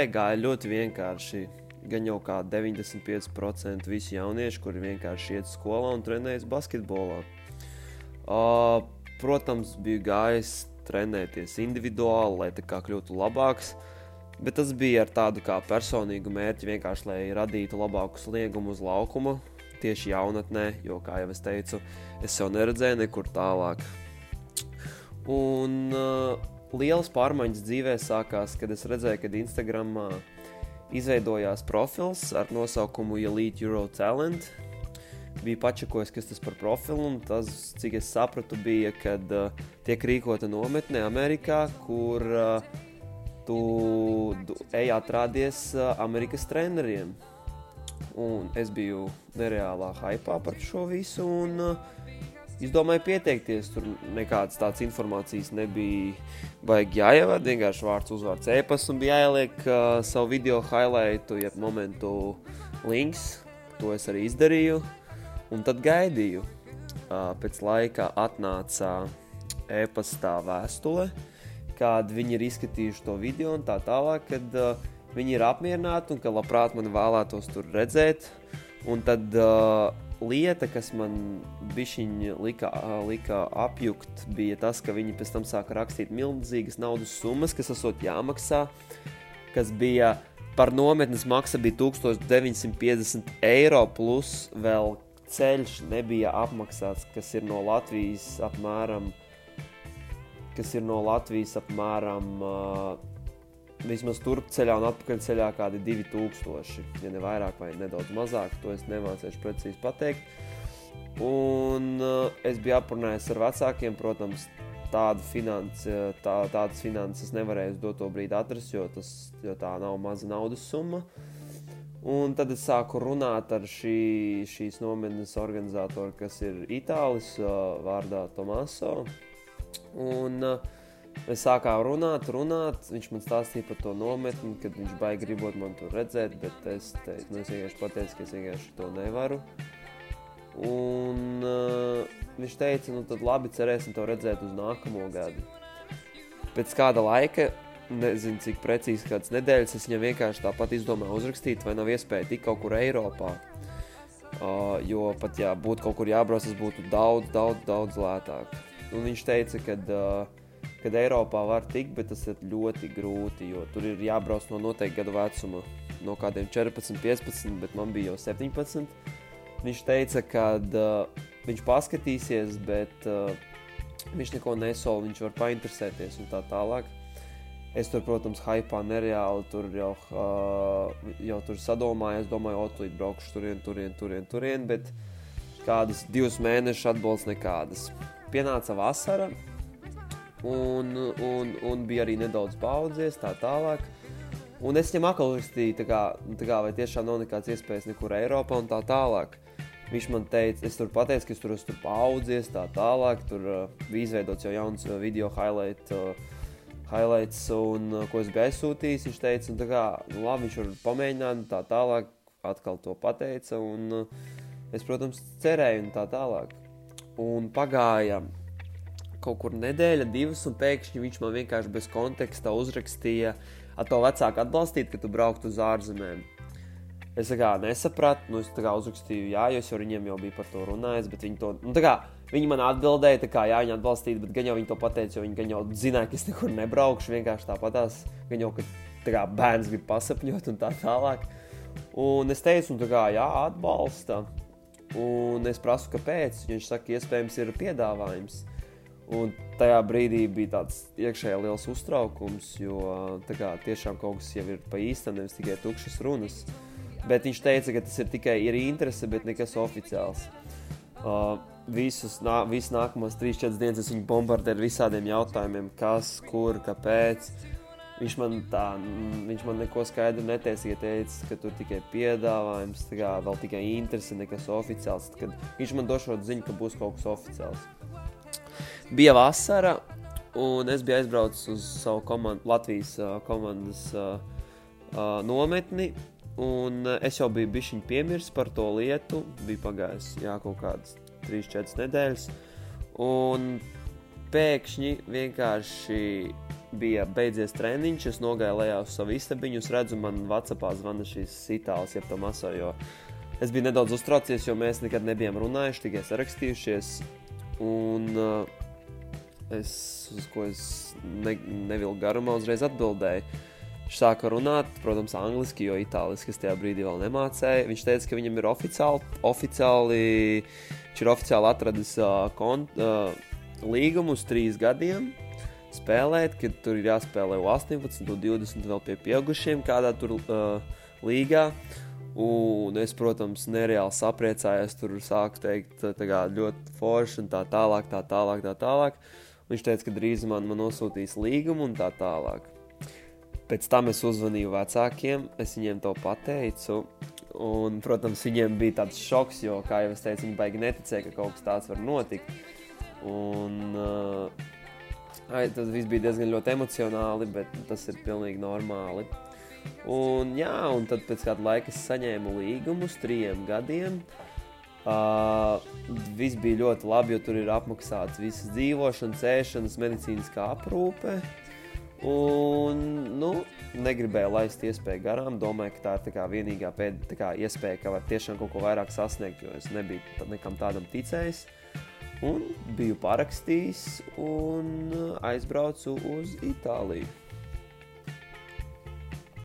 vidē gāja ļoti vienkārši. Gan jau kā 95% visu jauniešu, kuri vienkārši iet uz skolā un trenējas basketbolā. Uh, protams, biju gājis trenēties individuāli, lai tā kā kļūtu labāks. Bet tas bija ar tādu kā personīgu mērķi, vienkārši lai radītu labāku sliegumu uz laukuma, tieši jaunatnē, jo, kā jau es teicu, es jau neredzēju nekur tālāk. Un uh, lielas pārmaiņas dzīvē sākās, kad es redzēju, ka Instagramā izveidojās profils ar nosaukumu Elite Euro Talent. Bija pačakojis, kas tas par profilu, un tas, cik es sapratu, bija, kad uh, tiek rīkota nometne Amerikā, kur uh, tu, tu ej atrādies uh, Amerikas treneriem. Un es biju nereālā hypā par šo visu, un uh, izdomāju pieteikties. Tur nekādas tādas informācijas nebija baigi jāievada. Vienkārši vārds, uzvārds, e-pasta un bija jāieliek uh, savu video highlightu, jeb momentu links. To es arī izdarīju. Un tad gaidīju. Uh, pēc laika atnāca e-pastā vēstule, kad viņi ir izskatījuši to video un tā tālāk, kad uh, viņi ir apmierināti un ka labprāt man vēlētos tur redzēt. Un tad uh, lieta, kas man bišķiņ lika, lika apjukt, bija tas, ka viņi pēc tam sāka rakstīt milzīgas naudas summas, kas esot jāmaksā, kas bija par nometnes maksa bija 1950 eiro plus vēl ceļš nebija apmaksāts, kas ir no Latvijas apmēram, kas ir no Latvijas apmēram uh, vismaz turpceļā un atpakaļceļā kādi 2000, ja ne vairāk vai nedaudz mazāk, to es nemācīšu precīzi pateikt. Un uh, es biju aprunājis ar vecākiem, protams, tādu finansi, tā, tādas finanses nevarēju uz doto brīdi atrast, jo, tas, jo tā nav maza naudas summa. Un tad es sāku runāt ar šī, šīs nometnes organizatoru, kas ir Itālis, uh, vārdā Tomaso. Un, uh, Mēs sākām runāt, runāt. Viņš man stāstīja par to nometni, kad viņš baigi gribot man tur redzēt, bet es, teicu, nu, es vienkārši pateicu, ka es vienkārši to nevaru. Un uh, viņš teica, nu tad labi, cerēsim to redzēt uz nākamo gadu. Pēc kāda laika, nezinu cik precīzi, kādas nedēļas, es viņam vienkārši tāpat izdomāju uzrakstīt, vai nav iespēja tikt kaut kur Eiropā. Uh, jo pat ja būtu kaut kur jābrauc, tas būtu daudz, daudz, daudz lētāk. Un viņš teica, ka uh, kad Eiropā var tikt, bet tas ir ļoti grūti, jo tur ir jābrauc no noteikta gadu vecuma, no kādiem 14, 15, bet man bija jau 17. Viņš teica, ka uh, viņš paskatīsies, bet uh, viņš neko nesola, viņš var painteresēties un tā tālāk. Es tur, protams, hypā nereāli tur jau, uh, jau tur sadomāju, es domāju, o, tūlīt braukšu turien, turien, turien, turien, bet kādas divas mēnešus atbalsts nekādas. Pienāca vasara, un, un, un bija arī nedaudz paudzies, tā tālāk. Un es viņam atkal rakstīju, tā kā, tā kā, vai tiešām nav nekādas iespējas nekur Eiropā un tā tālāk. Viņš man teica, es tur pateicu, ka es tur esmu paudzies, tā tālāk. Tur uh, bija izveidots jau jauns uh, video highlight, uh, highlights, un, uh, ko es biju aizsūtījis. Viņš teica, tā kā, nu, labi, viņš var pamēģināt, un tā tālāk. Atkal to pateica, un uh, es, protams, cerēju, un tā tālāk. Un pagāja kaut kur nedēļa, divas, un pēkšņi viņš man vienkārši bez konteksta uzrakstīja, ar to vecāku atbalstīt, ka tu brauktu uz ārzemēm. Es kā nesapratu, nu es kā uzrakstīju, jā, jo es ar viņiem jau biju par to runājis, bet viņi to, nu kā viņi man atbildēja, kā jā, viņi atbalstīja, bet gan jau viņi to pateica, jo viņi jau zināja, ka es nekur nebraukšu, vienkārši tāpatās, gan jau, ka kā bērns grib pasapņot un tā tālāk. Un es teicu, nu tā kā jā, atbalsta. Un es prasu, kāpēc. Viņš saka, iespējams, ir piedāvājums. Un tajā brīdī bija tāds iekšēji liels uztraukums, jo kā, tiešām kaut kas jau ir pa īstam, nevis tikai tukšas runas. Bet viņš teica, ka tas ir tikai ir interese, bet nekas oficiāls. Uh, visus, nā, visus nākamos 3-4 dienas viņu bombardēju ar visādiem jautājumiem, kas, kur, kāpēc. Viņš man, tā, viņš man neko skaidru neteica, ja teica, ka tur tikai piedāvājums, kā, vēl tikai interese, nekas oficiāls. Tad viņš man došot ziņu, ka būs kaut kas oficiāls. Bija vasara, un es biju aizbraucis uz savu komandu, Latvijas uh, komandas uh, uh, nometni. Un es jau biju bijis piemirsis par to lietu. Bija pagājis jā, kaut kādas 3-4 nedēļas. Un pēkšņi vienkārši bija beidzies treniņš, es nogāju lejā uz savu istabiņu, es redzu, man Vācijā zvana šīs itālis, jeb Tomaso, jo es biju nedaudz uztraucies, jo mēs nekad nebijām runājuši, tikai sarakstījušies. Un uh, es, uz ko es ne, nevilku garumā, uzreiz atbildēju. Viņš sāka runāt, protams, angliski, jo itāliski es tajā brīdī vēl nemācīju. Viņš teica, ka viņam ir oficiāli, oficiāli, viņš ir oficiāli atradis uh, kont, uh, līgumu uz trīs gadiem spēlēt, kad tur ir jāspēlē 18, 20 vēl pie pieaugušiem kādā tur uh, līgā. Un es, protams, nereāli sapriecājos, tur sāku teikt, tā kā ļoti forši un tā tālāk, tā tālāk, tā tālāk. Viņš teica, ka drīz man, man nosūtīs līgumu un tā tālāk. Pēc tam es uzvanīju vecākiem, es viņiem to pateicu. Un, protams, viņiem bija tāds šoks, jo, kā jau es teicu, viņi baigi neticēja, ka kaut kas tāds var notikt. Un, uh, ai, tas viss bija diezgan emocionāli, bet tas ir pilnīgi normāli. Un, jā, un tad pēc kāda laika es saņēmu līgumu uz trim gadiem. Uh, viss bija ļoti labi, jo tur ir apmaksāts visas dzīvošanas, ēšanas, medicīniskā aprūpe. Un, nu, negribēju laist iespēju garām. Domāju, ka tā ir tā vienīgā pēd, tā kā iespēja, ka var tiešām kaut ko vairāk sasniegt, jo es nebiju nekam tādam ticējis. Un biju parakstījis un aizbraucu uz Itāliju.